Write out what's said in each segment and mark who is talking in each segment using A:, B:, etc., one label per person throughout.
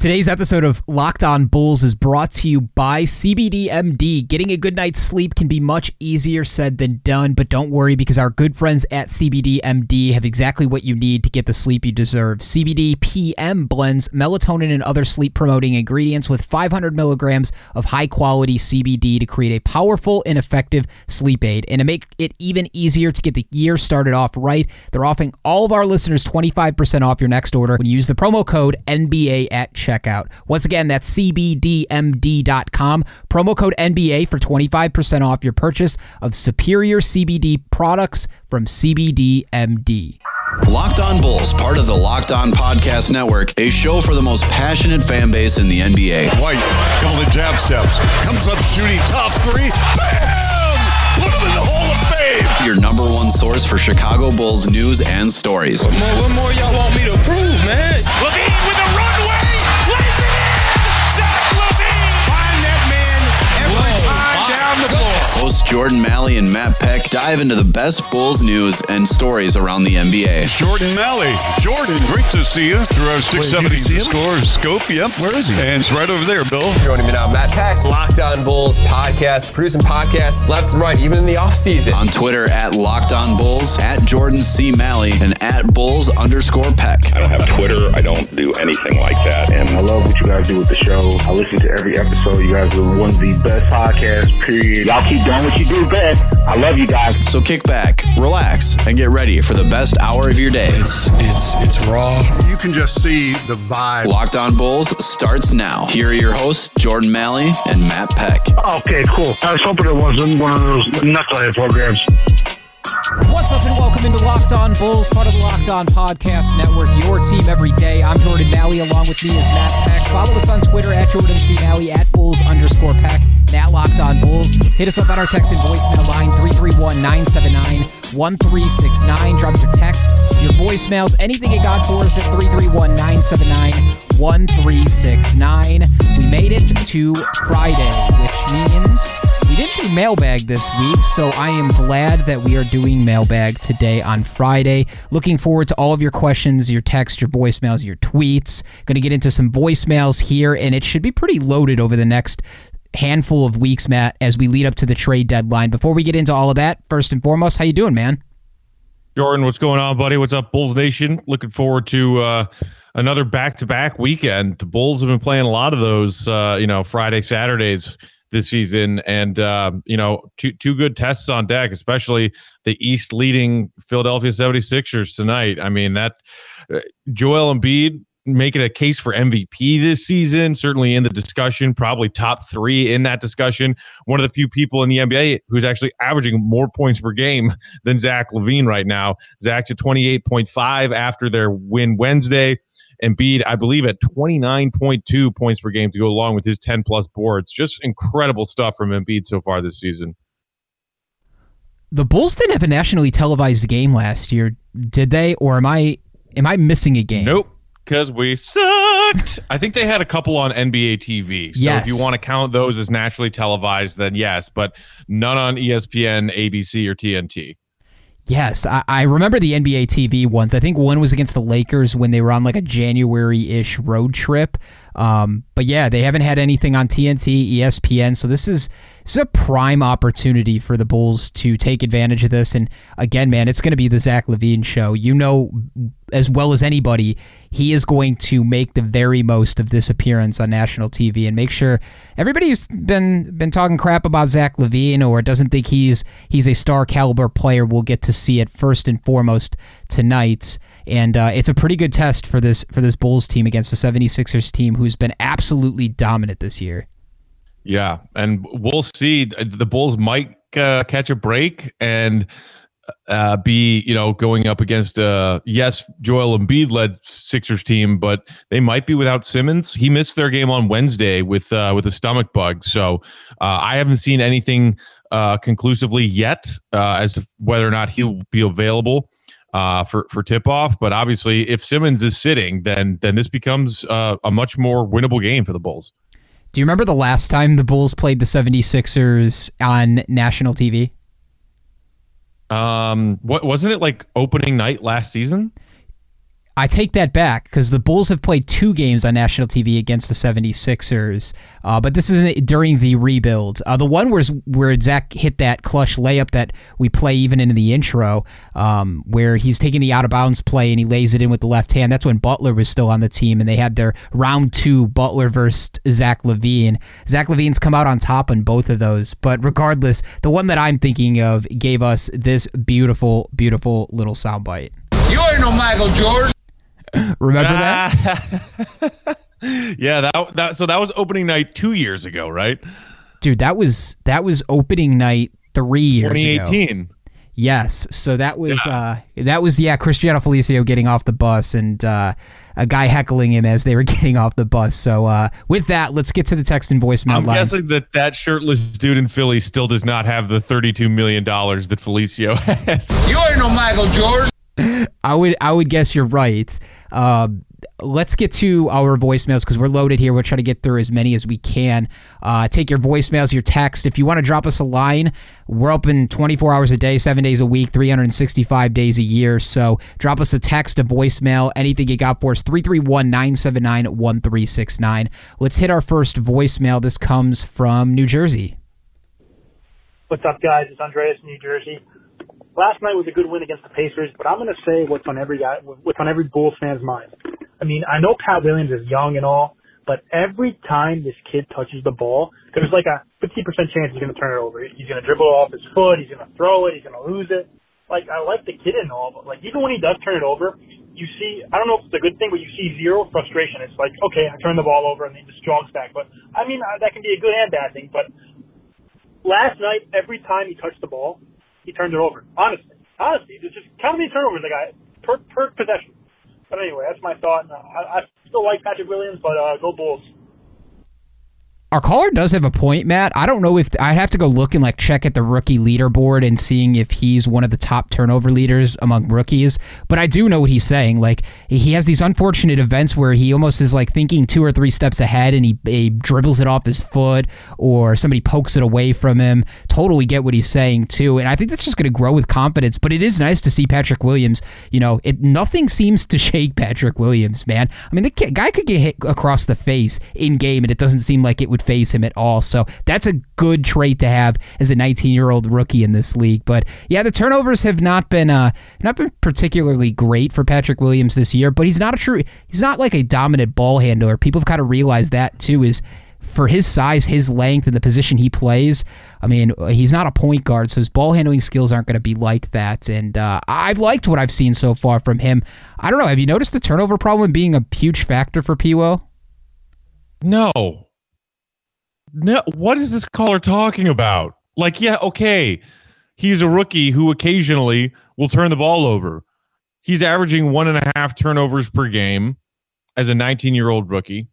A: Today's episode of Locked On Bulls is brought to you by CBDMD. Getting a good night's sleep can be much easier said than done, but don't worry because our good friends at CBDMD have exactly what you need to get the sleep you deserve. CBD PM blends melatonin and other sleep promoting ingredients with 500 milligrams of high quality CBD to create a powerful and effective sleep aid. And to make it even easier to get the year started off right, they're offering all of our listeners 25% off your next order when you use the promo code NBA at checkout. Once again, that's cbdmd.com. Promo code NBA for 25% off your purchase of superior CBD products from CBDMD.
B: Locked On Bulls, part of the Locked On Podcast Network, a show for the most passionate fan base in the NBA.
C: White, couple of jab steps, comes up shooting top three, bam! Put him in the Hall of Fame!
B: Your number one source for Chicago Bulls news and stories.
D: What more, what more y'all want me to prove, man?
E: LaVine with the runway!
B: Hosts Jordan Maly and Matt Peck dive into the best Bulls news and stories around the NBA.
C: Jordan Maly. Jordan, great to see you through our 670
F: see him?
C: score scope. Yep.
F: Where is he?
C: And it's right over there, Bill.
D: Joining me now, Matt Peck, Locked On Bulls podcast, producing podcasts left and right, even in the offseason.
B: On Twitter at Locked On Bulls, at Jordan C. Maly, and at Bulls underscore Peck.
G: I don't have Twitter. I don't do anything like that. And
H: I love what you guys do with the show. I listen to every episode. You guys are one of the best podcasts, period. Y'all keep doing what you do best. I love you guys.
B: So kick back, relax, and get ready for the best hour of your day.
F: It's it's it's raw.
C: You can just see the vibe.
B: Locked On Bulls starts now. Here are your hosts, Jordan Maly and Matt Peck.
H: Okay, cool. I was hoping it wasn't one of those knucklehead programs.
A: What's up and welcome into Locked On Bulls, part of the Locked On Podcast Network, your team every day. I'm Jordan Maly, along with me is Matt Peck. Follow us on Twitter at Jordan C. Maly, at Bulls underscore Peck, and at Locked On Bulls. Hit us up on our text and voicemail line, 331-979-1369. Drop your text, your voicemails, anything you got for us at 331-979-1369. We made it to Friday, which means we didn't do mailbag this week, so I am glad that we are doing mailbag today on Friday. Looking forward to all of your questions, your texts, your voicemails, your tweets. Going to get into some voicemails here, and it should be pretty loaded over the next handful of weeks, Matt, as we lead up to the trade deadline. Before we get into all of that, first and foremost, how you doing, man?
I: Jordan, what's going on, buddy? What's up, Bulls Nation? Looking forward to uh, another back-to-back weekend. The Bulls have been playing a lot of those, uh, you know, Friday, Saturdays this season, and uh, you know, two two good tests on deck, especially the East leading Philadelphia 76ers tonight. I mean, that uh, Joel Embiid making a case for MVP this season, certainly in the discussion, probably top three in that discussion. One of the few people in the NBA who's actually averaging more points per game than Zach LaVine right now. Zach's at 28.5 after their win Wednesday. Embiid, I believe, at 29.2 points per game to go along with his 10 plus boards. Just incredible stuff from Embiid so far this season.
A: The Bulls didn't have a nationally televised game last year, did they? Or am I am I missing a game?
I: Nope. Because we sucked. I think they had a couple on NBA TV. So
A: Yes.
I: if you want to count those as naturally televised, then yes, but none on ESPN, ABC, or TNT.
A: Yes, I, I remember the NBA TV ones. I think one was against the Lakers when they were on like a January ish road trip. Um, but yeah, they haven't had anything on TNT, ESPN. So this is this is a prime opportunity for the Bulls to take advantage of this. And again, man, it's going to be the Zach LaVine show. You know as well as anybody, he is going to make the very most of this appearance on national TV and make sure everybody who's been been talking crap about Zach LaVine or doesn't think he's he's a star caliber player will get to see it first and foremost tonight. And uh, it's a pretty good test for this for this Bulls team against the 76ers team who's been absolutely dominant this year.
I: Yeah, and we'll see. The Bulls might uh, catch a break and uh, be, you know, going up against, uh, yes, Joel Embiid led Sixers team, but they might be without Simmons. He missed their game on Wednesday with uh, with a stomach bug, so uh, I haven't seen anything uh, conclusively yet uh, as to whether or not he'll be available uh, for for tip off. But obviously, if Simmons is sitting, then then this becomes uh, a much more winnable game for the Bulls.
A: Do you remember the last time the Bulls played the 76ers on national TV?
I: Um, what wasn't it like opening night last season?
A: I take that back because the Bulls have played two games on national TV against the 76ers, uh, but this is during the rebuild. Uh, the one where, where Zach hit that clutch layup that we play even in the intro, um, where he's taking the out of bounds play and he lays it in with the left hand. That's when Butler was still on the team and they had their round two Butler versus Zach LaVine. Zach LaVine's come out on top on both of those, but regardless, the one that I'm thinking of gave us this beautiful, beautiful little soundbite.
J: You ain't no Michael Jordan.
A: Remember that?
I: yeah, that that so that was opening night two years ago, right?
A: Dude, that was that was opening night three years
I: 2018.
A: ago. Yes, so that was yeah. uh, that was yeah Cristiano Felicio getting off the bus and uh, a guy heckling him as they were getting off the bus. So uh, with that, let's get to the text and voicemail
I: I'm
A: line.
I: guessing that that shirtless dude in Philly still does not have the 32 million dollars that Felicio has.
J: You ain't no Michael Jordan.
A: I would I would guess you're right. Uh, let's get to our voicemails because we're loaded here. We'll try to get through as many as we can. Uh, take your voicemails, your text. If you want to drop us a line, we're open 24 hours a day, seven days a week, 365 days a year. So drop us a text, a voicemail, anything you got for us. 331 979 1369. Let's hit our first voicemail. This comes from New Jersey.
F: What's up, guys? It's Andreas, New Jersey last night was a good win against the Pacers, but I'm going to say what's on every guy, what's on every Bulls fan's mind. I mean, I know Pat Williams is young and all, but every time this kid touches the ball, there's like a 50% chance he's going to turn it over. He's going to dribble off his foot. He's going to throw it. He's going to lose it. Like, I like the kid and all, but like, even when he does turn it over, you see, I don't know if it's a good thing, but you see zero frustration. It's like, okay, I turned the ball over and he just jogs back. But, I mean, uh, that can be a good and bad thing. But last night, every time he touched the ball, he turned it over. Honestly, honestly, just count how many turnovers the guy per per possession. But anyway, that's my thought. I, I still like Patrick Williams, but uh, go Bulls.
A: Our caller does have a point, Matt. I don't know if I'd have to go look and like check at the rookie leaderboard and seeing if he's one of the top turnover leaders among rookies. But I do know what he's saying. Like he has these unfortunate events where he almost is like thinking two or three steps ahead and he, he dribbles it off his foot or somebody pokes it away from him. Totally get what he's saying too. And I think that's just going to grow with confidence. But it is nice to see Patrick Williams. You know, it nothing seems to shake Patrick Williams, man. I mean, the guy could get hit across the face in game and it doesn't seem like it would would him at all. So that's a good trait to have as a 19 year old rookie in this league. But yeah, the turnovers have not been uh, not been particularly great for Patrick Williams this year. But he's not a true he's not like a dominant ball handler. People have kind of realized that too. Is for his size, his length, and the position he plays, I mean, he's not a point guard, so his ball handling skills aren't going to be like that. And uh, I've liked what I've seen so far from him. I don't know. Have you noticed the turnover problem being a huge factor for Piwo?
I: No, no, what is this caller talking about? Like, yeah, okay, he's a rookie who occasionally will turn the ball over. He's averaging one and a half turnovers per game as a 19 year old rookie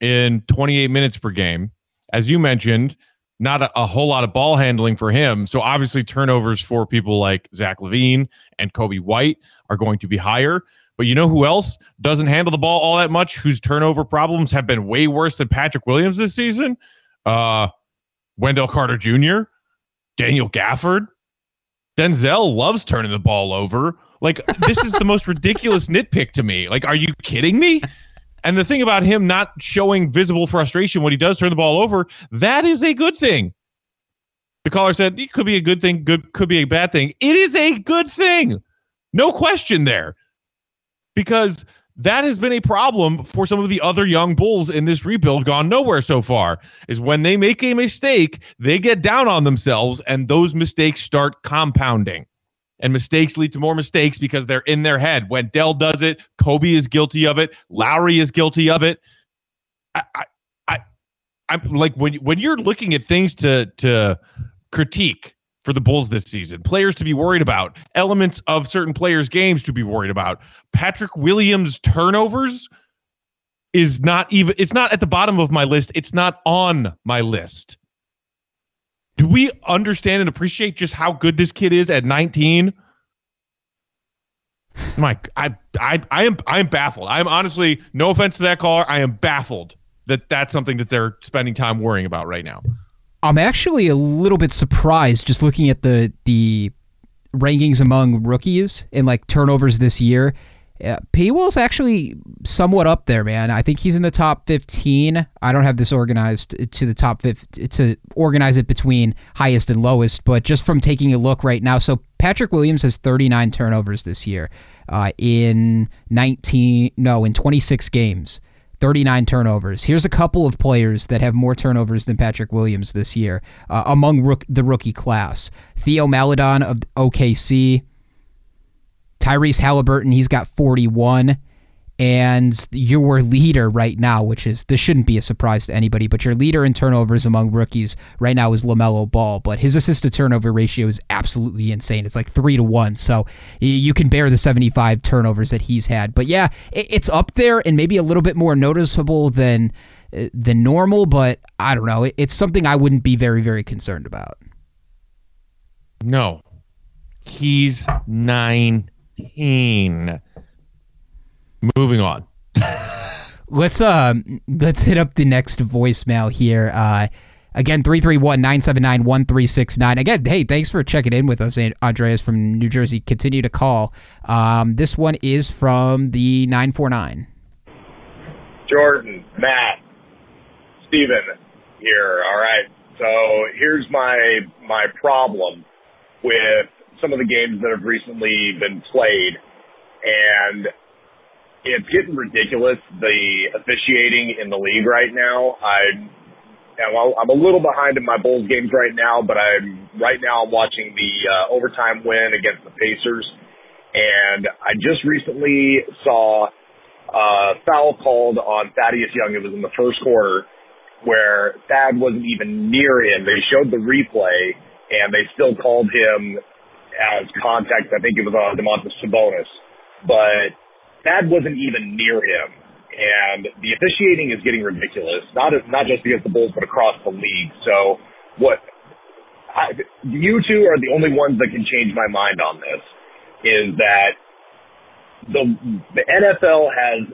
I: in 28 minutes per game. As you mentioned, not a, a, whole lot of ball handling for him. So obviously, turnovers for people like Zach LaVine and Coby White are going to be higher. But you know who else doesn't handle the ball all that much, whose turnover problems have been way worse than Patrick Williams this season? Uh, Wendell Carter Jr., Daniel Gafford. Denzel loves turning the ball over. Like, this is the most ridiculous nitpick to me. Like, are you kidding me? And the thing about him not showing visible frustration when he does turn the ball over, that is a good thing. The caller said it could be a good thing, good could be a bad thing. It is a good thing. No question there. Because that has been a problem for some of the other young bulls in this rebuild gone nowhere so far is when they make a mistake they get down on themselves and those mistakes start compounding. And mistakes lead to more mistakes because they're in their head. Wendell does it. Coby is guilty of it. Lauri is guilty of it. I i, I i'm like when when you're looking at things to to critique for the Bulls this season. Players to be worried about, elements of certain players' games to be worried about. Patrick Williams' turnovers is not even, it's not at the bottom of my list. It's not on my list. Do we understand and appreciate just how good this kid is at 19? Mike, I, I, I am, I am baffled. I'm honestly, no offense to that caller, I am baffled that that's something that they're spending time worrying about right now.
A: I'm actually a little bit surprised just looking at the the rankings among rookies and like turnovers this year. Yeah, P. Actually somewhat up there, man. I think he's in the top 15. I don't have this organized to the top 50 to organize it between highest and lowest, but just from taking a look right now, so Patrick Williams has 39 turnovers this year uh, in 19, no, in 26 games. 39 turnovers. Here's a couple of players that have more turnovers than Patrick Williams this year uh, among rook- the rookie class. Theo Maledon of OKC, Tyrese Halliburton, he's got 41. And your leader right now, which is this shouldn't be a surprise to anybody, but your leader in turnovers among rookies right now is LaMelo Ball. But his assist to turnover ratio is absolutely insane. It's like three to one. So you can bear the 75 turnovers that he's had. But yeah, it's up there and maybe a little bit more noticeable than uh, than normal. But I don't know. It's something I wouldn't be very, very concerned about.
I: No, he's nine 18. Moving on.
A: let's uh let's hit up the next voicemail here. Uh again 331-979-1369. Again, hey, thanks for checking in with us Andreas from New Jersey. Continue to call. Um this one is from the 949.
K: Jordan, Matt, Steven here. All right. So, here's my my problem with some of the games that have recently been played, and it's getting ridiculous the officiating in the league right now. I I'm a little behind in my Bulls games right now, but I'm right now I'm watching the uh, overtime win against the Pacers, and I just recently saw a foul called on Thaddeus Young. It was in the first quarter where Thad wasn't even near him. They showed the replay, and they still called him as contact. I think it was on Domantas Sabonis, but that wasn't even near him. And the officiating is getting ridiculous. Not not just against the Bulls, but across the league. So what? I, you two are the only ones that can change my mind on this. Is that the the NFL has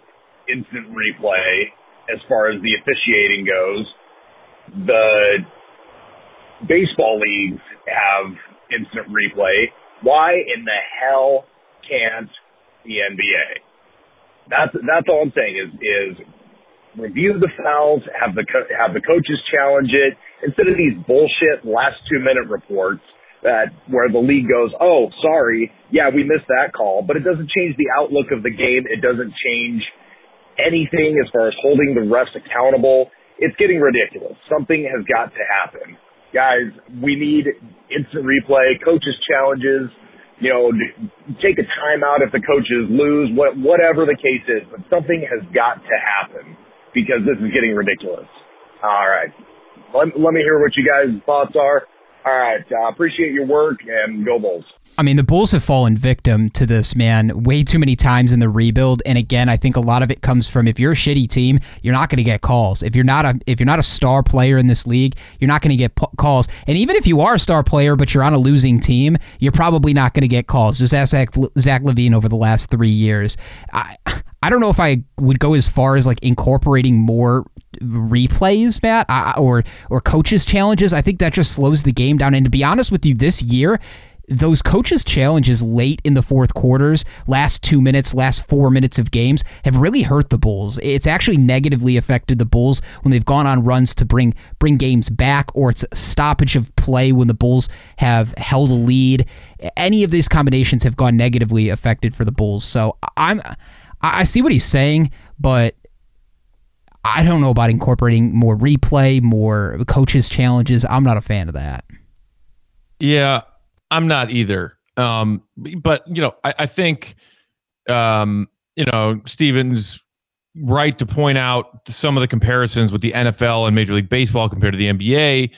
K: instant replay as far as the officiating goes. The baseball leagues have instant replay. Why in the hell can't the NBA? That's that's all I'm saying is is review the fouls, have the co- have the coaches challenge it instead of these bullshit last two minute reports that where the league goes, oh sorry, yeah we missed that call, but it doesn't change the outlook of the game. It doesn't change anything as far as holding the refs accountable. It's getting ridiculous. Something has got to happen guys, we need instant replay, coaches challenges, you know, take a timeout if the coaches lose, what, whatever the case is, but something has got to happen because this is getting ridiculous. All right. Let, let me hear what you guys' thoughts are. All right. Uh, appreciate your work and go Bulls.
A: I mean, the Bulls have fallen victim to this, man, way too many times in the rebuild. And again, I think a lot of it comes from if you're a shitty team, you're not going to get calls. If you're not a if you're not a star player in this league, you're not going to get p- calls. And even if you are a star player but you're on a losing team, you're probably not going to get calls. Just ask Zach, LaVine over the last three years. I I don't know if I would go as far as like incorporating more replays, Matt, or or coaches challenges. I think that just slows the game down. And to be honest with you, this year those coaches' challenges late in the fourth quarters, last two minutes, last four minutes of games, have really hurt the Bulls. It's actually negatively affected the Bulls when they've gone on runs to bring bring games back, or it's stoppage of play when the Bulls have held a lead. Any of these combinations have gone negatively affected for the Bulls. So I'm I see what he's saying, but I don't know about incorporating more replay, more coaches' challenges. I'm not a fan of that.
I: Yeah, I'm not either. Um, but you know, I, I think um, you know Stevens right to point out some of the comparisons with the NFL and Major League Baseball compared to the NBA,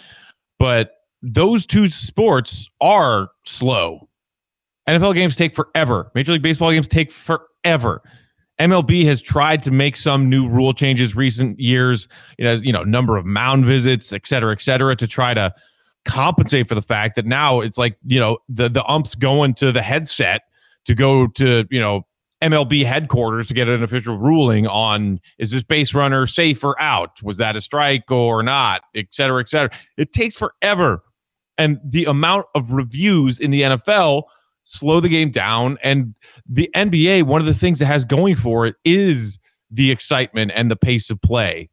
I: but those two sports are slow. NFL games take forever. Major League Baseball games take forever. MLB has tried to make some new rule changes recent years, you know, you know, number of mound visits, et cetera, et cetera, to try to compensate for the fact that now it's like you know the the umps going to the headset to go to you know MLB headquarters to get an official ruling on is this base runner safe or out? Was that a strike or not? Et cetera, et cetera. It takes forever. And the amount of reviews in the NFL slow the game down. And the NBA, one of the things it has going for it is the excitement and the pace of play,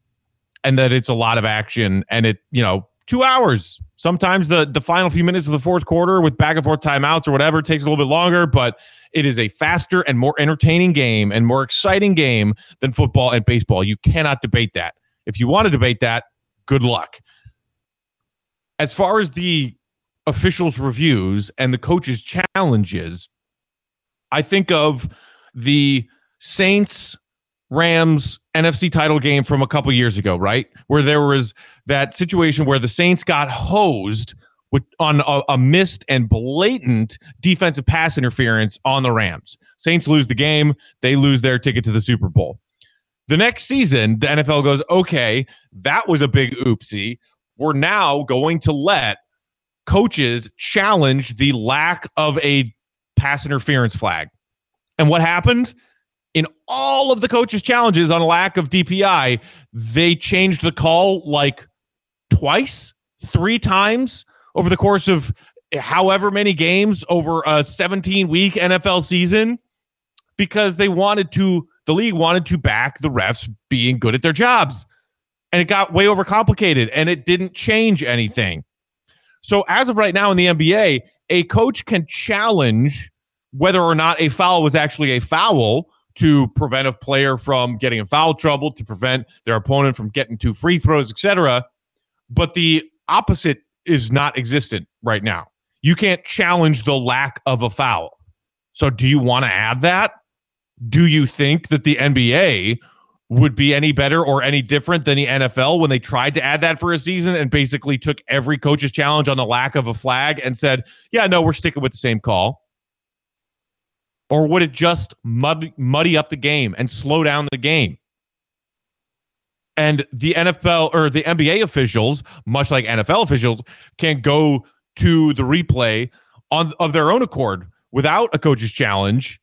I: and that it's a lot of action. And it, you know, two hours. Sometimes the the final few minutes of the fourth quarter with back and forth timeouts or whatever takes a little bit longer, but it is a faster and more entertaining game and more exciting game than football and baseball. You cannot debate that. If you want to debate that, good luck. As far as the officials' reviews and the coaches' challenges, I think of the Saints Rams NFC title game from a couple years ago, right? Where there was that situation where the Saints got hosed with, on a, a, missed and blatant defensive pass interference on the Rams. Saints lose the game, they lose their ticket to the Super Bowl. The next season, the NFL goes, okay, that was a big oopsie. We're now going to let coaches challenged the lack of a pass interference flag. And what happened? In all of the coaches' challenges on lack of DPI, they changed the call like twice, three times over the course of however many games over a 17 week NFL season because they wanted to, the league wanted to back the refs being good at their jobs. And it got way overcomplicated and it didn't change anything. So, as of right now in the NBA, a coach can challenge whether or not a foul was actually a foul to prevent a player from getting in foul trouble, to prevent their opponent from getting two free throws, etc. But the opposite is not existent right now. You can't challenge the lack of a foul. So, do you want to add that? Do you think that the NBA would be any better or any different than the NFL when they tried to add that for a season and basically took every coach's challenge on the lack of a flag and said, yeah, no, we're sticking with the same call? Or would it just muddy, muddy up the game and slow down the game? And the NFL or the NBA officials, much like NFL officials, can go to the replay on of their own accord without a coach's challenge.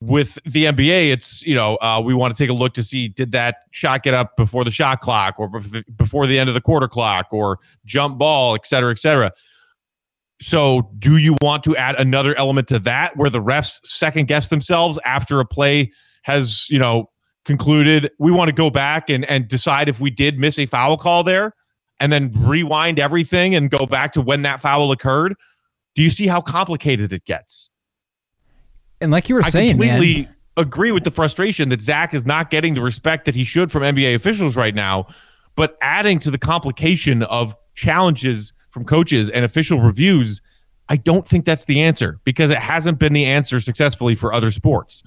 I: With the NBA, it's you know uh, we want to take a look to see did that shot get up before the shot clock or before the end of the quarter clock or jump ball, et cetera, et cetera. So, do you want to add another element to that where the refs second guess themselves after a play has you know concluded we want to go back and, and decide if we did miss a foul call there and then rewind everything and go back to when that foul occurred. Do you see how complicated it gets?
A: And like you were saying
I: I
A: saying,
I: completely
A: man,
I: agree with the frustration that Zach is not getting the respect that he should from NBA officials right now. But adding to the complication of challenges from coaches and official reviews, I don't think that's the answer because it hasn't been the answer successfully for other sports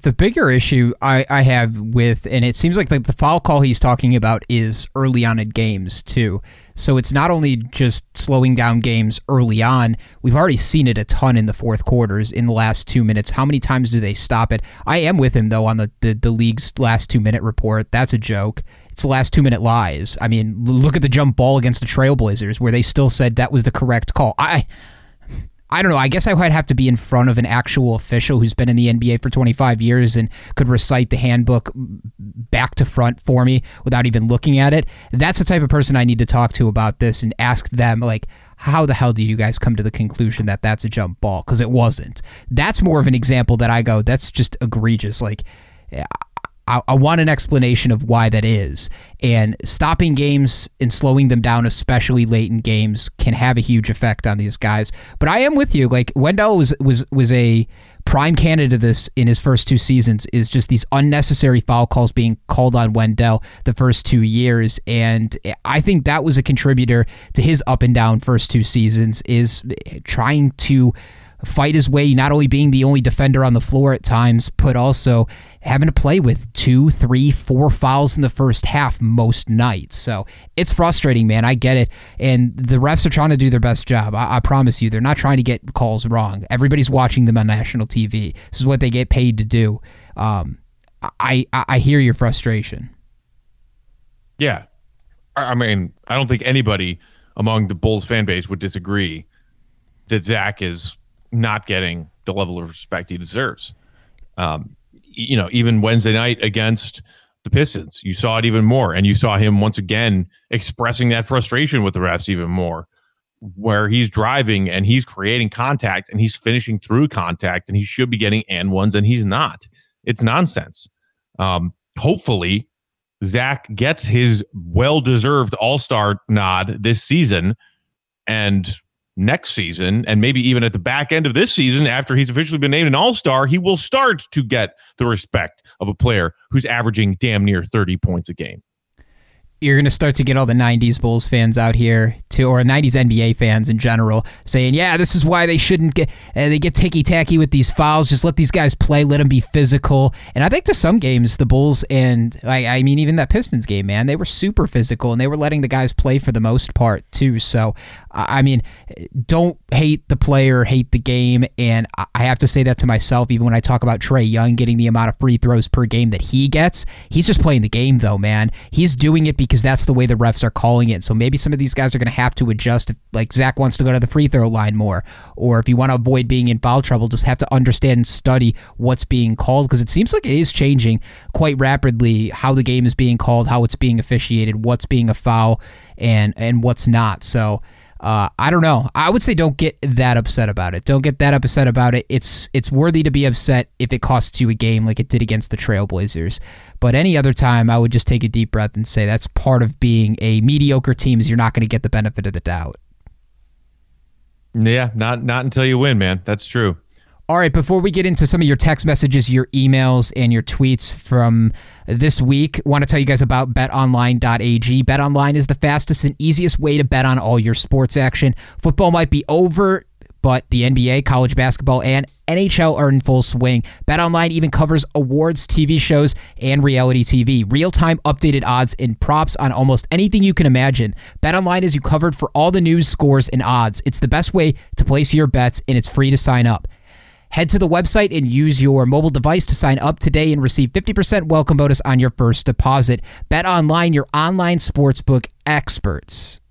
A: the bigger issue I, I have with, and it seems like the, the foul call he's talking about is early on in games too. So it's not only just slowing down games early on. We've already seen it a ton in the fourth quarters in the last two minutes. How many times do they stop it? I am with him though on the the, the league's last two minute report. That's a joke. It's the last two minute lies. I mean, look at the jump ball against the Trailblazers where they still said that was the correct call. I I don't know. I guess I would have to be in front of an actual official who's been in the NBA for 25 years and could recite the handbook back to front for me without even looking at it. That's the type of person I need to talk to about this and ask them, like, how the hell do you guys come to the conclusion that that's a jump ball? Because it wasn't. That's more of an example that I go, that's just egregious. Like, I, I, want an explanation of why that is. And stopping games and slowing them down, especially late in games, can have a huge effect on these guys. But I am with you. Like Wendell was was was a prime candidate of this in his first two seasons. Is just these unnecessary foul calls being called on Wendell the first two years, and I think that was a contributor to his up and down first two seasons. Is trying to fight his way, not only being the only defender on the floor at times, but also having to play with two, three, four fouls in the first half most nights. So it's frustrating, man. I get it. And the refs are trying to do their best job. I, I promise you, they're not trying to get calls wrong. Everybody's watching them on national TV. This is what they get paid to do. Um, I, I, I hear your frustration.
I: Yeah. I mean, I don't think anybody among the Bulls fan base would disagree that Zach is not getting the level of respect he deserves. Um, you know, even Wednesday night against the Pistons, you saw it even more, and you saw him once again expressing that frustration with the refs even more. where he's driving and he's creating contact and he's finishing through contact and he should be getting and ones and he's not. It's nonsense. Um, hopefully, Zach gets his well deserved All Star nod this season and next season, and maybe even at the back end of this season, after he's officially been named an All Star, he will start to get the respect of a player who's averaging damn near 30 points a game
A: you're going to start to get all the 90s Bulls fans out here to or 90s NBA fans in general saying, "Yeah, this is why they shouldn't get uh, they get ticky tacky with these fouls. Just let these guys play, let them be physical." And I think to some games the Bulls and I, I mean even that Pistons game, man, they were super physical and they were letting the guys play for the most part too. So I mean, don't hate the player, hate the game, and I have to say that to myself even when I talk about Trae Young getting the amount of free throws per game that he gets. He's just playing the game though, man. He's doing it because that's the way the refs are calling it. So maybe some of these guys are going to have to adjust. If, like Zach wants to go to the free throw line more, or if you want to avoid being in foul trouble, just have to understand and study what's being called because it seems like it is changing quite rapidly how the game is being called, how it's being officiated, what's being a foul, and and what's not. So. Uh, I don't know. I would say don't get that upset about it. Don't get that upset about it. It's it's worthy to be upset if it costs you a game like it did against the Trailblazers. But any other time, I would just take a deep breath and say that's part of being a mediocre team is you're not going to get the benefit of the doubt.
I: Yeah, not not until you win, man. That's true.
A: All right, before we get into some of your text messages, your emails, and your tweets from this week, I want to tell you guys about betonline.ag. BetOnline is the fastest and easiest way to bet on all your sports action. Football might be over but the NBA, college basketball, and NHL are in full swing. BetOnline even covers awards, TV shows, and reality TV. Real-time updated odds and props on almost anything you can imagine. BetOnline is you covered for all the news, scores, and odds. It's the best way to place your bets, and it's free to sign up. Head to the website and use your mobile device to sign up today and receive 50% welcome bonus on your first deposit. Bet online, your online sportsbook experts.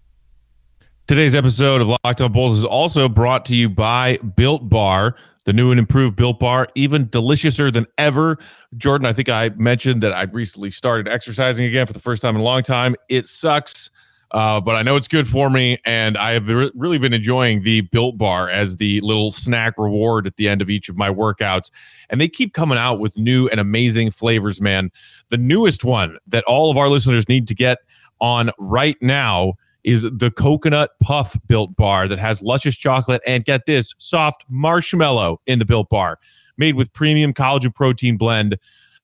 I: Today's episode of Locked On Bulls is also brought to you by Built Bar, the new and improved Built Bar, even deliciouser than ever. Jordan, I think I mentioned that I recently started exercising again for the first time in a long time. It sucks, uh, but I know it's good for me, and I have re- really been enjoying the Built Bar as the little snack reward at the end of each of my workouts. And they keep coming out with new and amazing flavors, man. The newest one that all of our listeners need to get on right now is the coconut puff built bar that has luscious chocolate and get this soft marshmallow in the built bar made with premium collagen protein blend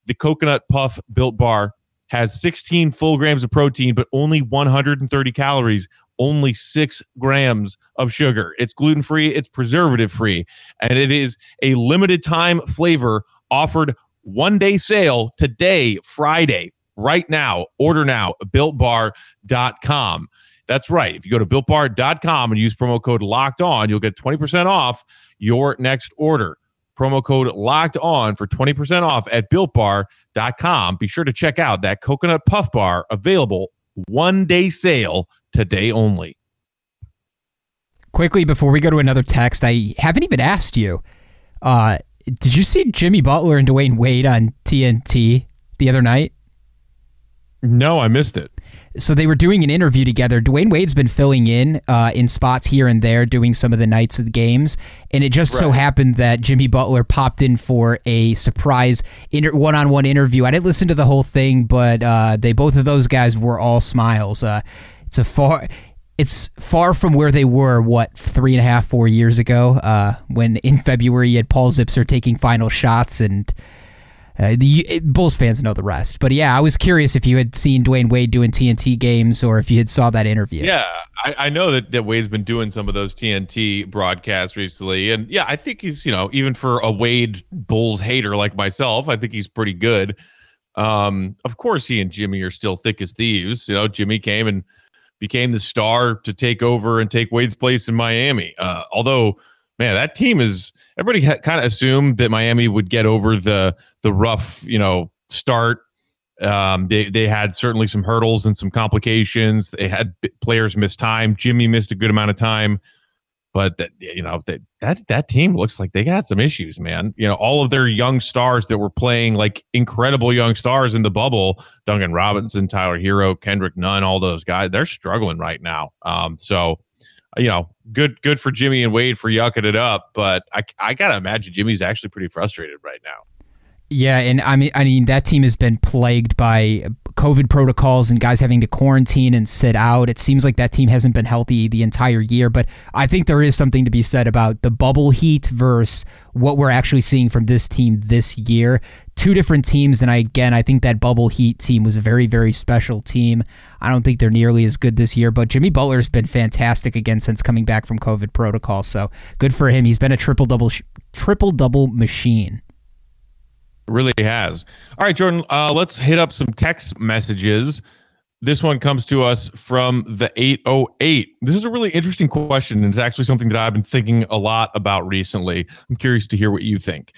I: the coconut puff built bar has 16 full grams of protein but only 130 calories only six grams of sugar it's gluten free it's preservative free and it is a limited time flavor offered one day sale today friday right now order now builtbar.com that's right. If you go to builtbar.com and use promo code locked on, you'll get 20% off your next order. Promo code locked on for 20% off at builtbar.com. Be sure to check out that coconut puff bar available one day sale today only.
A: Quickly, before we go to another text, I haven't even asked you. Uh, did you see Jimmy Butler and Dwyane Wade on TNT the other night?
I: No, I missed it
A: so they were doing an interview together. Dwyane Wade's been filling in uh, in spots here and there, doing some of the nights of the games, and it just right. so happened that Jimmy Butler popped in for a surprise inter- one-on-one interview. I didn't listen to the whole thing, but uh, they both of those guys were all smiles. Uh, it's a far. It's far from where they were, what, three and a half, four years ago, uh, when in February you had Paul Zipser taking final shots and uh, the Bulls fans know the rest. But yeah, I was curious if you had seen Dwyane Wade doing TNT games or if you had saw that interview.
I: Yeah, I, I know that, that Wade's been doing some of those TNT broadcasts recently. And yeah, I think he's, you know, even for a Wade Bulls hater like myself, I think he's pretty good. Um, of course, he and Jimmy are still thick as thieves. You know, Jimmy came and became the star to take over and take Wade's place in Miami. Uh, although man, that team is everybody ha- kind of assumed that Miami would get over the the rough, you know, start. Um, they they had certainly some hurdles and some complications. They had players miss time. Jimmy missed a good amount of time, but that you know that that that team looks like they got some issues, man. You know, all of their young stars that were playing like incredible young stars in the bubble, Duncan Robinson, Tyler Herro, Kendrick Nunn, all those guys, they're struggling right now. Um, so you know, good good for Jimmy and Wade for yucking it up, but I I gotta imagine Jimmy's actually pretty frustrated right now.
A: Yeah, and I mean, I mean that team has been plagued by COVID protocols and guys having to quarantine and sit out. It seems like that team hasn't been healthy the entire year, but I think there is something to be said about the bubble heat versus what we're actually seeing from this team this year. Two different teams, and I, again, I think that bubble heat team was a very, very special team. I don't think they're nearly as good this year, but Jimmy Butler's been fantastic again since coming back from COVID protocol. So good for him. He's been a triple double, triple double machine
I: really has. All right, Jordan, uh, let's hit up some text messages. This one comes to us from the 808. This is a really interesting question, and it's actually something that I've been thinking a lot about recently. I'm curious to hear what you think.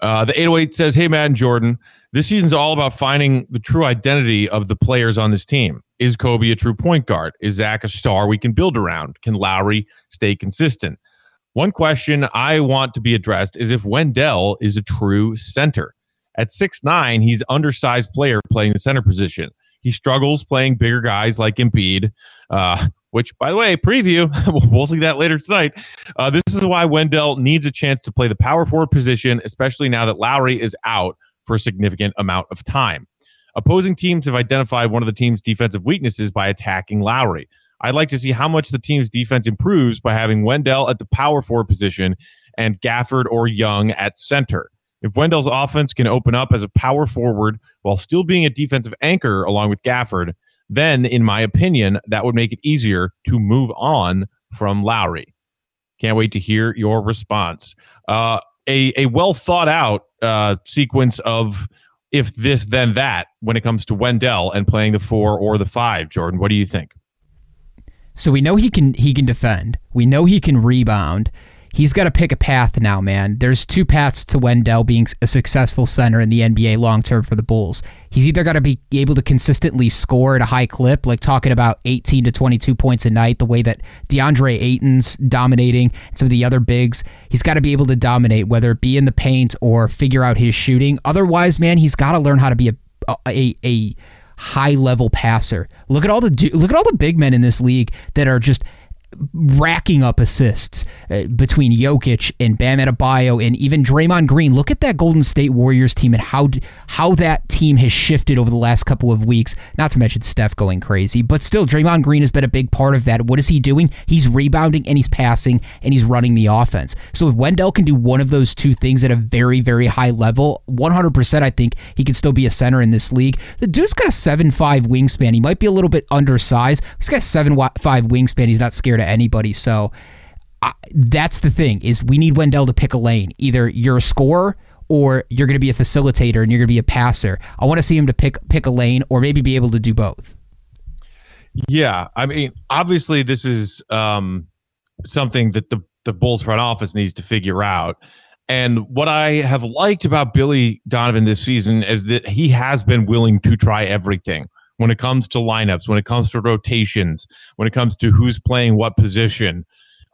I: Uh, the 808 says, Hey, Matt and Jordan, this season's all about finding the true identity of the players on this team. Is Coby a true point guard? Is Zach a star we can build around? Can Lauri stay consistent? One question I want to be addressed is if Wendell is a true center. At six nine, he's undersized player playing the center position. He struggles playing bigger guys like Embiid, uh, which, by the way, preview, we'll see that later tonight. Uh, this is why Wendell needs a chance to play the power forward position, especially now that Lauri is out for a significant amount of time. Opposing teams have identified one of the team's defensive weaknesses by attacking Lauri. I'd like to see how much the team's defense improves by having Wendell at the power forward position and Gafford or Young at center. If Wendell's offense can open up as a power forward while still being a defensive anchor along with Gafford, then, in my opinion, that would make it easier to move on from Lauri. Can't wait to hear your response. Uh, a, a well thought out uh, sequence of if this, then that when it comes to Wendell and playing the four or the five. Jordan, what do you think?
A: So we know he can he can defend. We know he can rebound he's got to pick a path now, man. There's two paths to Wendell being a successful center in the NBA long term for the Bulls. He's either got to be able to consistently score at a high clip, like talking about 18 to 22 points a night, the way that DeAndre Ayton's dominating some of the other bigs. He's got to be able to dominate, whether it be in the paint or figure out his shooting. Otherwise, man, he's got to learn how to be a a, a high level passer. Look at all the look at all the big men in this league that are just racking up assists uh, between Jokic and Bam Adebayo and even Draymond Green. Look at that Golden State Warriors team and how how that team has shifted over the last couple of weeks. Not to mention Steph going crazy, but still Draymond Green has been a big part of that. What is he doing? He's rebounding and he's passing and he's running the offense. So if Wendell can do one of those two things at a very very high level, 100% I think he can still be a center in this league. The dude's got a 7-5 wingspan. He might be a little bit undersized. He's got a 7-5 wingspan. He's not scared of anybody. So uh, that's the thing is we need Wendell to pick a lane. Either you're a scorer or you're going to be a facilitator and you're going to be a passer. I want to see him to pick pick a lane or maybe be able to do both.
I: Yeah, I mean, obviously this is um, something that the the Bulls front office needs to figure out. And what I have liked about Billy Donovan this season is that he has been willing to try everything when it comes to lineups, when it comes to rotations, when it comes to who's playing what position.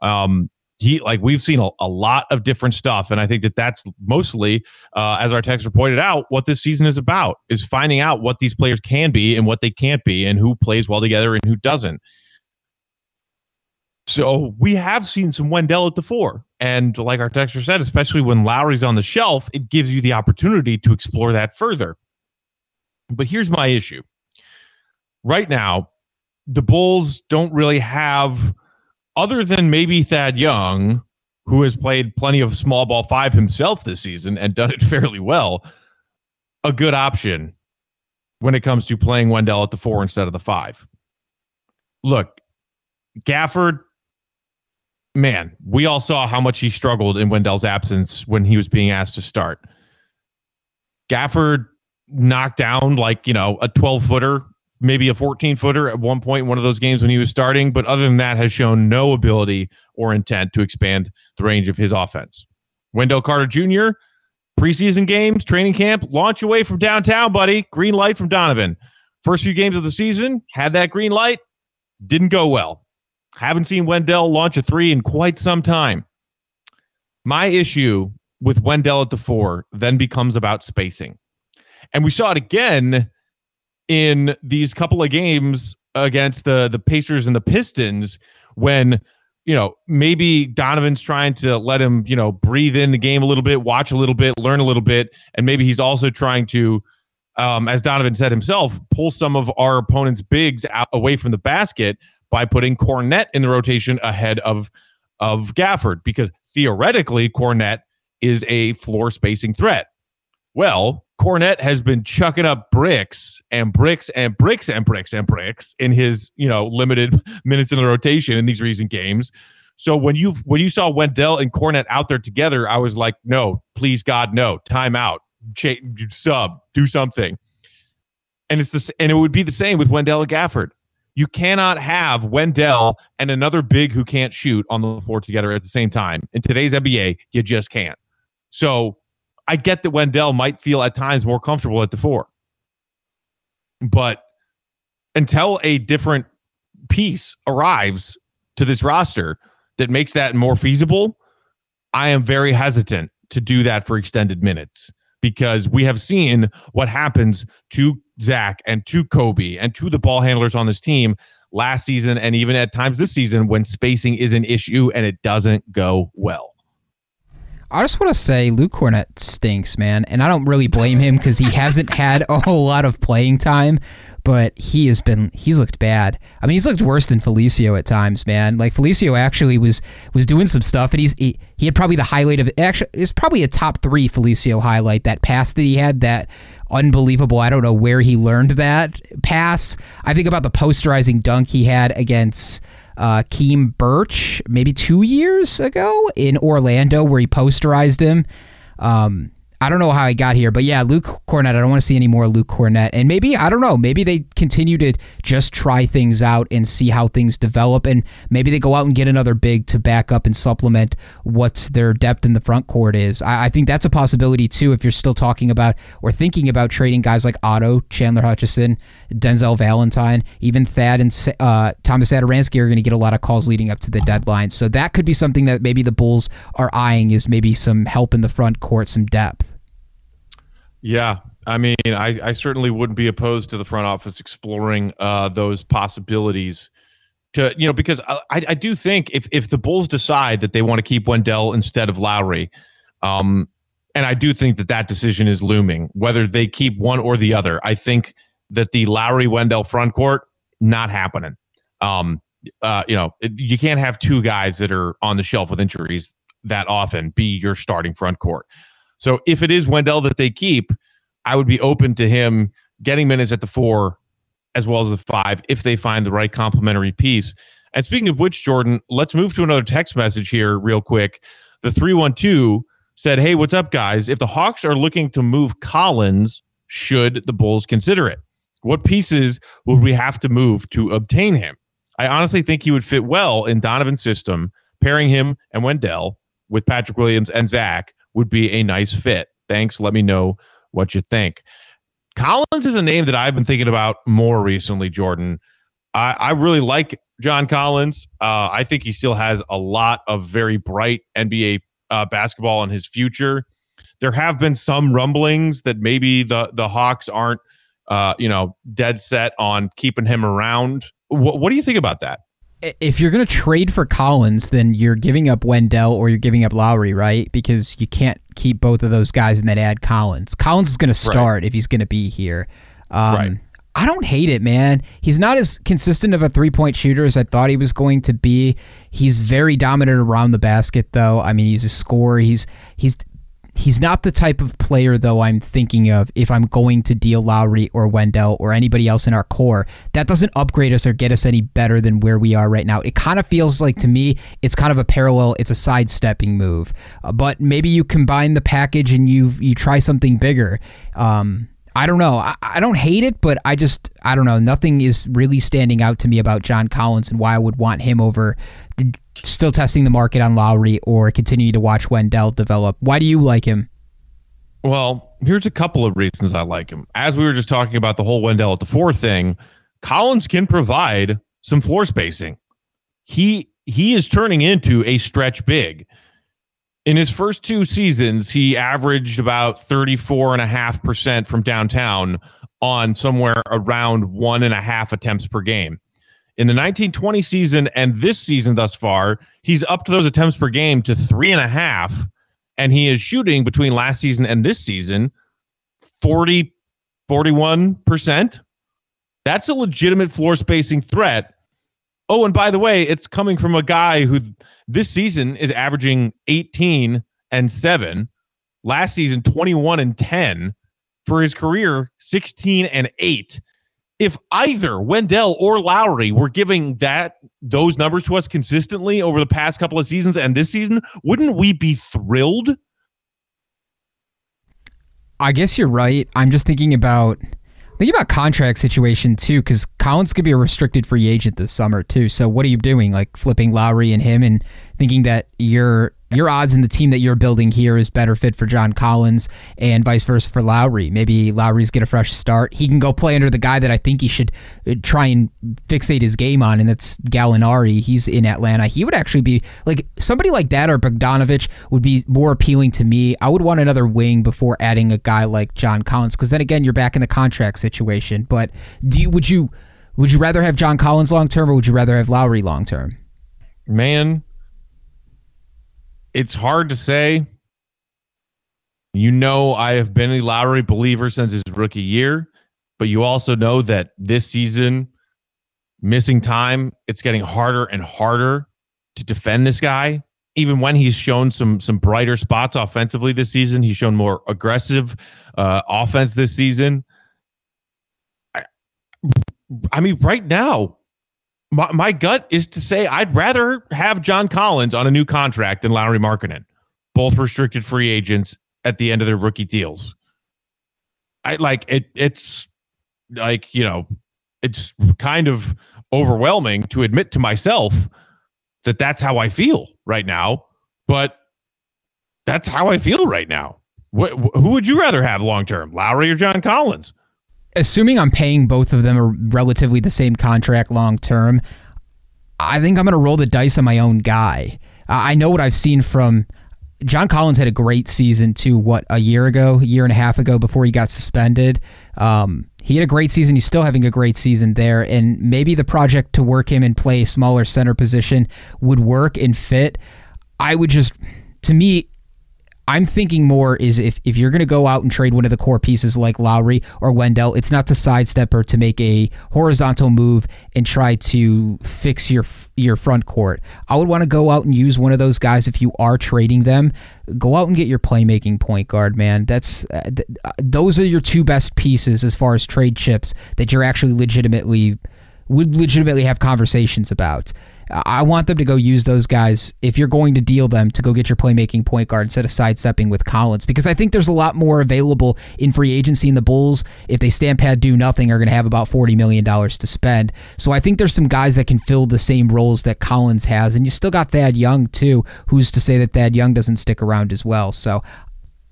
I: Um, he like we've seen a, a, lot of different stuff, and I think that that's mostly, uh, as our texter pointed out, what this season is about is finding out what these players can be and what they can't be, and who plays well together and who doesn't. So we have seen some Wendell at the four. And like our texter said, especially when Lauri's on the shelf, it gives you the opportunity to explore that further. But here's my issue right now, the Bulls don't really have, other than maybe Thad Young, who has played plenty of small ball five himself this season and done it fairly well, a good option when it comes to playing Wendell at the four instead of the five. Look, Gafford, man, we all saw how much he struggled in Wendell's absence when he was being asked to start. Gafford knocked down like, you know, a 12 footer maybe a 14 footer at one point in one of those games when he was starting, but other than that, has shown no ability or intent to expand the range of his offense. Wendell Carter Jr., preseason games, training camp, launch away from downtown, buddy. Green light from Donovan. First few games of the season, had that green light, didn't go well. Haven't seen Wendell launch a three in quite some time. My issue with Wendell at the four then becomes about spacing. And we saw it again in these couple of games against the the Pacers and the Pistons when you know, maybe Donovan's trying to let him, you know, breathe in the game a little bit, watch a little bit, learn a little bit, and maybe he's also trying to, um, as Donovan said himself, pull some of our opponent's bigs out away from the basket by putting Kornet in the rotation ahead of of Gafford, because theoretically Kornet is a floor spacing threat. Well, Kornet has been chucking up bricks and bricks and bricks and bricks and bricks in his, you know, limited minutes in the rotation in these recent games. So when you when you saw Wendell and Kornet out there together, I was like, no, please God, no, timeout, Ch- sub, do something. And it's this, and it would be the same with Wendell and Gafford. You cannot have Wendell and another big who can't shoot on the floor together at the same time. In today's NBA, you just can't. So I get that Wendell might feel at times more comfortable at the four. But until a different piece arrives to this roster that makes that more feasible, I am very hesitant to do that for extended minutes because we have seen what happens to Zach and to Coby and to the ball handlers on this team last season and even at times this season when spacing is an issue and it doesn't go well.
A: I just want to say Luke Kornet stinks, man, and I don't really blame him because he hasn't had a whole lot of playing time, but he has been he's looked bad. I mean, he's looked worse than Felicio at times, man. Like Felicio actually was was doing some stuff, and he's he, he had probably the highlight of actually it's probably a top three Felicio highlight that pass that he had that unbelievable. I don't know where he learned that pass. I think about the posterizing dunk he had against uh, Khem Birch maybe two years ago in Orlando where he posterized him. Um, I don't know how I got here, but yeah, Luke Kornet. I don't want to see any more Luke Kornet. And maybe, I don't know, maybe they continue to just try things out and see how things develop. And maybe they go out and get another big to back up and supplement what their depth in the front court is. I, I think that's a possibility too if you're still talking about or thinking about trading guys like Otto, Chandler Hutchison, Denzel Valentine, even Thad and uh, Tomas Satoransky are going to get a lot of calls leading up to the deadline. So that could be something that maybe the Bulls are eyeing is maybe some help in the front court, some depth.
I: Yeah, I mean, I, I certainly wouldn't be opposed to the front office exploring uh, those possibilities. To you know, because I, I do think if if the Bulls decide that they want to keep Wendell instead of Lauri, um, and I do think that that decision is looming, whether they keep one or the other. I think that the Lauri Wendell front court not happening. Um, uh, you know, you can't have two guys that are on the shelf with injuries that often be your starting front court. So if it is Wendell that they keep, I would be open to him getting minutes at the four as well as the five if they find the right complementary piece. And speaking of which, Jordan, let's move to another text message here, real quick. The 312 said, Hey, what's up, guys? If the Hawks are looking to move Collins, should the Bulls consider it? What pieces would we have to move to obtain him? I honestly think he would fit well in Donovan's system, pairing him and Wendell with Patrick Williams and Zach would be a nice fit. Thanks. Let me know what you think. Collins is a name that I've been thinking about more recently, Jordan. I, I really like John Collins. Uh, I think he still has a lot of very bright NBA uh, basketball in his future. There have been some rumblings that maybe the the Hawks aren't, uh, you know, dead set on keeping him around. What, what do you think about that?
A: If you're going to trade for Collins, then you're giving up Wendell or you're giving up Lauri, right? Because you can't keep both of those guys and then add Collins. Collins is going to start right. if he's going to be here. Um, right. I don't hate it, man. He's not as consistent of a three point shooter as I thought he was going to be. He's very dominant around the basket, though. I mean, he's a scorer. He's he's He's not the type of player, though, I'm thinking of if I'm going to deal Lauri or Wendell or anybody else in our core. That doesn't upgrade us or get us any better than where we are right now. It kind of feels like to me, it's kind of a parallel, it's a sidestepping move. Uh, but maybe you combine the package and you you try something bigger. Um, I don't know. I, I, don't hate it, but I just I don't know. Nothing is really standing out to me about John Collins and why I would want him over still testing the market on Lauri or continue to watch Wendell develop. Why do you like him?
I: Well, here's a couple of reasons I like him. As we were just talking about the whole Wendell at the four thing, Collins can provide some floor spacing. He he is turning into a stretch big. In his first two seasons, he averaged about 34.5% from downtown on somewhere around one and a half attempts per game. In the 1920 season and this season thus far, he's up to those attempts per game to three and a half, and he is shooting between last season and this season 40, 41%. That's a legitimate floor spacing threat. Oh, and by the way, it's coming from a guy who this season is averaging 18 and 7. Last season, 21 and 10. For his career, 16 and 8. If either Wendell or Lauri were giving that those numbers to us consistently over the past couple of seasons and this season, wouldn't we be thrilled?
A: I guess you're right. I'm just thinking about thinking about contract situation too, because Collins could be a restricted free agent this summer too. So what are you doing? Like flipping Lauri and him, and thinking that you're your odds in the team that you're building here is better fit for John Collins and vice versa for Lauri. Maybe Lauri's get a fresh start. He can go play under the guy that I think he should uh, try and fixate his game on, and that's Gallinari. He's in Atlanta. He would actually be like somebody like that or Bogdanovich would be more appealing to me. I would want another wing before adding a guy like John Collins because then again, you're back in the contract situation. But do you would you would you rather have John Collins long term or would you rather have Lauri long term?
I: Man, it's hard to say. You know, I have been a Lauri believer since his rookie year, but you also know that this season, missing time, it's getting harder and harder to defend this guy. Even when he's shown some some brighter spots offensively this season, he's shown more aggressive uh, offense this season. I, I mean, right now, my, my gut is to say I'd rather have John Collins on a new contract than Lauri Markkanen, both restricted free agents at the end of their rookie deals. I like it. It's like you know, it's kind of overwhelming to admit to myself that that's how I feel right now. But that's how I feel right now. Who would you rather have long term, Lauri or John Collins?
A: Assuming I'm paying both of them a relatively the same contract long term, I think I'm going to roll the dice on my own guy. I know what I've seen from John Collins had a great season too. What a year ago, a year and a half ago, before he got suspended. Um, he had a great season. He's still having a great season there, and maybe the project to work him and play a smaller center position would work and fit. I would just, to me, I'm thinking more is if, if you're going to go out and trade one of the core pieces like Lauri or Wendell, it's not to sidestep or to make a horizontal move and try to fix your your front court. I would want to go out and use one of those guys if you are trading them. Go out and get your playmaking point guard, man. That's uh, th- uh, those are your two best pieces as far as trade chips that you're actually legitimately would legitimately have conversations about. I want them to go use those guys if you're going to deal them to go get your playmaking point guard instead of sidestepping with Collins because I think there's a lot more available in free agency and the Bulls if they stand pat do nothing are going to have about 40 million dollars to spend. So I think there's some guys that can fill the same roles that Collins has and you still got Thad Young too. Who's to say that Thad Young doesn't stick around as well? So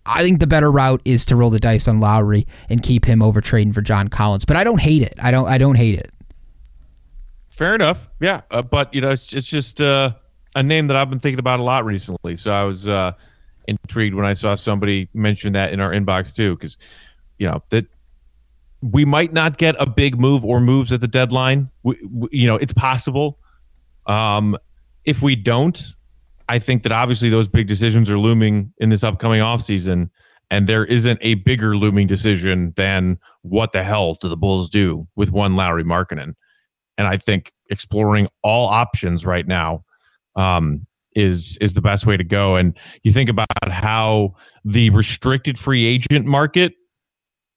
A: I think the better route is to roll the dice on Lauri and keep him over trading for John Collins. But I don't hate it. I don't I don't hate it.
I: Fair enough. Yeah, uh, but you know, it's, it's just uh, a name that I've been thinking about a lot recently. So I was uh, intrigued when I saw somebody mention that in our inbox too, because you know that we might not get a big move or moves at the deadline. We, we, you know, it's possible. Um, if we don't, I think that obviously those big decisions are looming in this upcoming offseason, and there isn't a bigger looming decision than what the hell do the Bulls do with one Lauri Markkanen? And I think exploring all options right now um, is is the best way to go. And you think about how the restricted free agent market,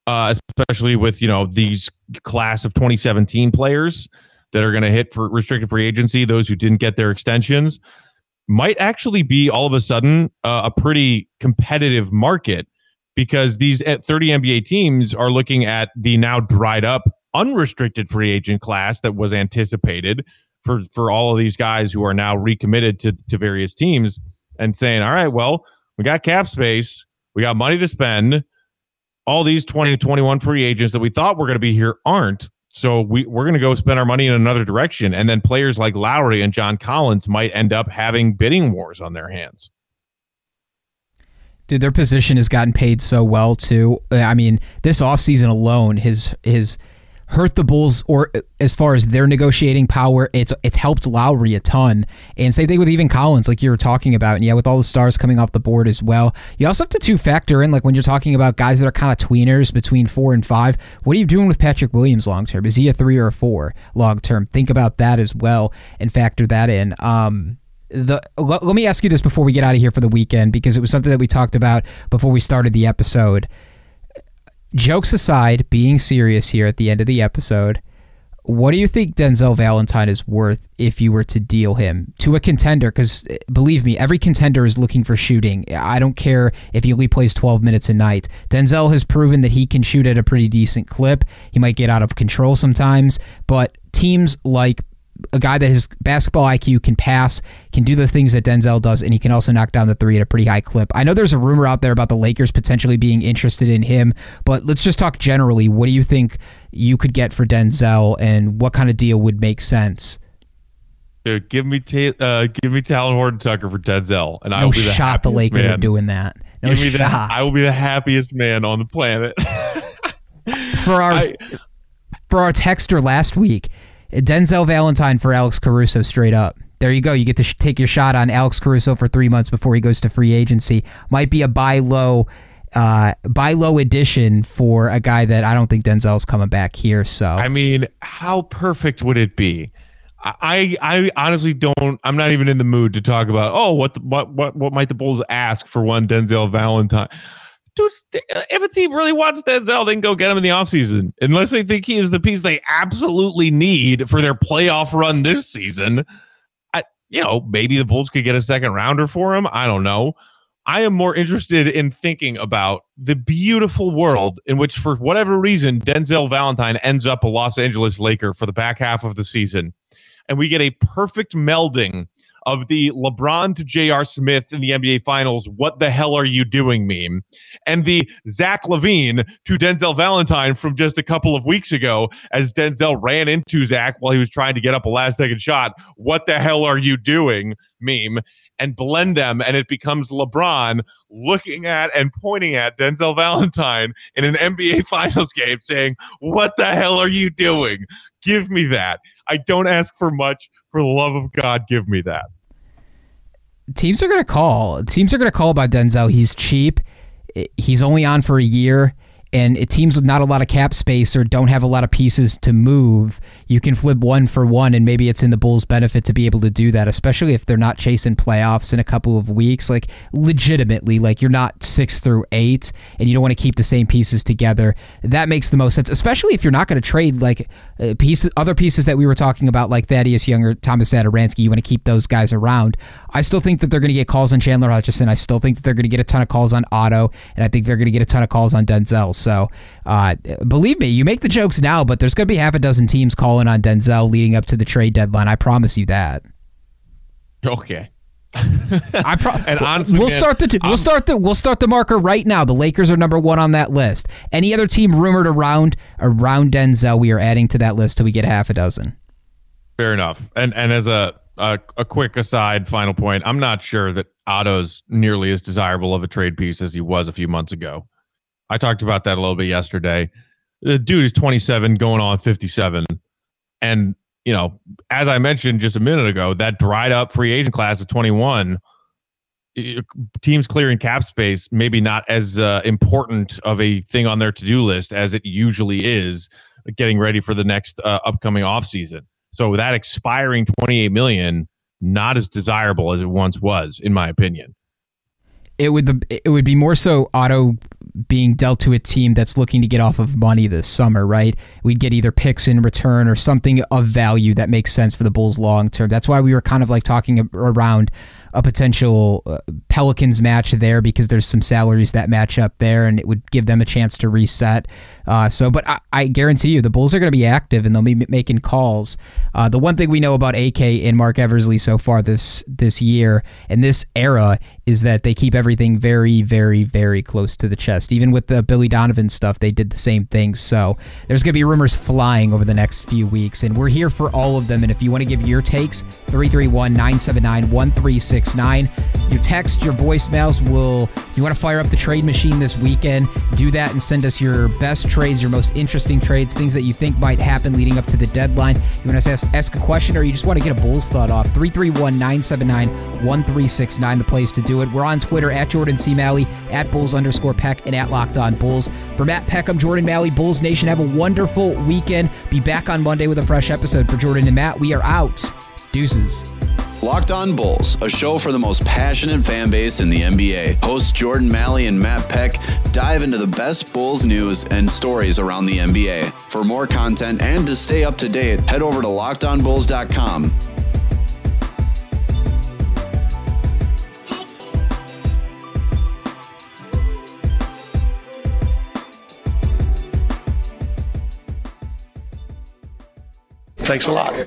I: uh, especially with you know these class of 2017 players that are going to hit for restricted free agency, those who didn't get their extensions, might actually be all of a sudden uh, a pretty competitive market because these 30 NBA teams are looking at the now dried up unrestricted free agent class that was anticipated for for all of these guys who are now recommitted to to various teams and saying, all right, well, we got cap space, we got money to spend. All these 2021 free agents that we thought were going to be here aren't. So we, we're going to go spend our money in another direction. And then players like Lauri and John Collins might end up having bidding wars on their hands.
A: Dude, their position has gotten paid so well too. Uh, I mean, this offseason alone, his his hurt the Bulls or as far as their negotiating power. It's it's helped Lauri a ton. And same thing with even Collins, like you were talking about. And yeah, with all the stars coming off the board as well. You also have to two factor in like when you're talking about guys that are kind of tweeners between four and five. What are you doing with Patrick Williams long term? Is he a three or a four long term? Think about that as well and factor that in. Um, the let, let me ask you this before we get out of here for the weekend because it was something that we talked about before we started the episode jokes aside, being serious here at the end of the episode, what do you think Denzel Valentine is worth if you were to deal him to a contender? Because eh, believe me, every contender is looking for shooting. I don't care if he only plays 12 minutes a night. Denzel has proven that he can shoot at a pretty decent clip. He might get out of control sometimes, but teams like a guy that his basketball IQ can pass, can do the things that Denzel does, and he can also knock down the three at a pretty high clip. I know there's a rumor out there about the Lakers potentially being interested in him, but let's just talk generally. What do you think you could get for Denzel, and what kind of deal would make sense?
I: Dude, give me ta- uh, give me Talen Horton Tucker for Denzel, and
A: no
I: I will be the
A: shot the Lakers
I: man.
A: are doing that. No
I: give me
A: shot.
I: that. I will be the happiest man on the planet.
A: for our
I: I-
A: for our texter last week, Denzel Valentine for Alex Caruso straight up. There you go. You get to sh- take your shot on Alex Caruso for three months before he goes to free agency. Might be a buy low, uh, buy low addition for a guy that I don't think Denzel's coming back here. So
I: I mean, how perfect would it be? I I honestly don't. I'm not even in the mood to talk about. Oh, what the, what what what might the Bulls ask for one Denzel Valentine? Dude, uh, if a team really wants Denzel, they go get him in the offseason. Unless they think he is the piece they absolutely need for their playoff run this season. I, you know, maybe the Bulls could get a second rounder for him. I don't know. I am more interested in thinking about the beautiful world in which, for whatever reason, Denzel Valentine ends up a Los Angeles Laker for the back half of the season. And we get a perfect melding of the LeBron to J.R. Smith in the NBA Finals, what the hell are you doing meme, and the Zach LaVine to Denzel Valentine from just a couple of weeks ago as Denzel ran into Zach while he was trying to get up a last second shot. What the hell are you doing meme, and blend them, and it becomes LeBron looking at and pointing at Denzel Valentine in an NBA Finals game saying, What the hell are you doing? Give me that. I don't ask for much. For the love of God, give me that.
A: Teams are going to call. Teams are going to call about Denzel. He's cheap. He's only on for a year. And it teams with not a lot of cap space or don't have a lot of pieces to move, you can flip one for one, and maybe it's in the Bulls' benefit to be able to do that, especially if they're not chasing playoffs in a couple of weeks. Like, legitimately, like you're not six through eight, and you don't want to keep the same pieces together. That makes the most sense, especially if you're not going to trade like uh, pieces, other pieces that we were talking about, like Thaddeus Younger, Tomas Satoransky. You want to keep those guys around. I still think that they're going to get calls on Chandler Hutchison. I still think that they're going to get a ton of calls on Otto, and I think they're going to get a ton of calls on Denzel. So, uh, believe me, you make the jokes now, but there's going to be half a dozen teams calling on Denzel leading up to the trade deadline. I promise you that.
I: Okay.
A: I pro-
I: And honestly,
A: we'll
I: man,
A: start the we'll start the we'll start the marker right now. The Lakers are number one on that list. Any other team rumored around around Denzel, we are adding to that list till we get half a dozen.
I: Fair enough. And and as a, a a quick aside, final point, I'm not sure that Otto's nearly as desirable of a trade piece as he was a few months ago. I talked about that a little bit yesterday. The dude is 27, going on 57, and you know, as I mentioned just a minute ago, that dried up free agent class of 21. Teams clearing cap space, maybe not as uh, important of a thing on their to do list as it usually is getting ready for the next uh, upcoming offseason. So that expiring 28 million, not as desirable as it once was, in my opinion.
A: It would it would be more so Otto being dealt to a team that's looking to get off of money this summer, right? We'd get either picks in return or something of value that makes sense for the Bulls long term. That's why we were kind of like talking around a potential uh, Pelicans match there because there's some salaries that match up there and it would give them a chance to reset. Uh, so, but I, I guarantee you the Bulls are going to be active and they'll be making calls. Uh, the one thing we know about AK and Marc Eversley so far this this year and this era is that they keep everything very, very, very close to the chest. Even with the Billy Donovan stuff, they did the same thing. So there's going to be rumors flying over the next few weeks, and we're here for all of them. And if you want to give your takes, 331 979 1360. 1369. Your text, your voicemails will, if you want to fire up the trade machine this weekend, do that and send us your best trades, your most interesting trades, things that you think might happen leading up to the deadline. You want to ask, ask a question or you just want to get a Bulls thought off, 331 979 1369, the place to do it. We're on Twitter at Jordan C. Maly, at Bulls underscore Peck, and at Locked On Bulls. For Matt Peckham, Jordan Maly, Bulls Nation, have a wonderful weekend. Be back on Monday with a fresh episode. For Jordan and Matt, we are out. Deuces.
B: Locked On Bulls, a show for the most passionate fan base in the NBA. Hosts Jordan Maly and Matt Peck dive into the best Bulls news and stories around the NBA. For more content and to stay up to date, head over to lockedonbulls.com.
C: Thanks a lot.